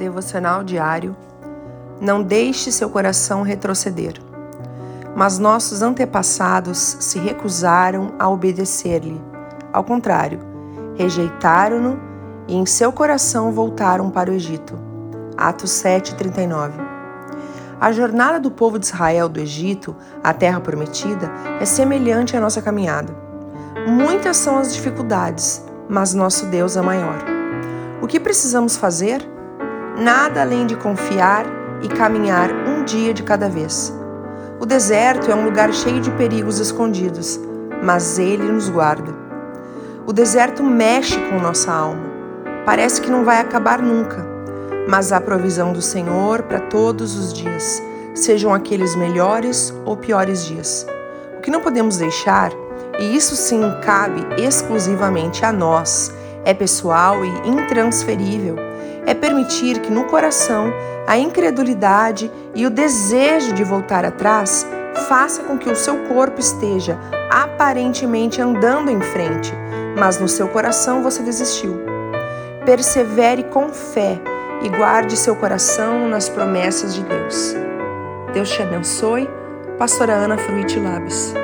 Devocional diário. Não deixe seu coração retroceder. Mas nossos antepassados se recusaram a obedecer-lhe. Ao contrário, rejeitaram-no e em seu coração voltaram para o Egito. Atos 7:39. A jornada do povo de Israel do Egito à terra prometida é semelhante à nossa caminhada. Muitas são as dificuldades, mas nosso Deus é maior. O que precisamos fazer? Nada além de confiar e caminhar um dia de cada vez. O deserto é um lugar cheio de perigos escondidos, mas ele nos guarda. O deserto mexe com nossa alma. Parece que não vai acabar nunca, mas há provisão do Senhor para todos os dias, sejam aqueles melhores ou piores dias. O que não podemos deixar, e isso sim cabe exclusivamente a nós, é pessoal e intransferível, é permitir que no coração a incredulidade e o desejo de voltar atrás faça com que o seu corpo esteja aparentemente andando em frente, mas no seu coração você desistiu. Persevere com fé e guarde seu coração nas promessas de Deus. Deus te abençoe. Pastora Ana Fruit Labs.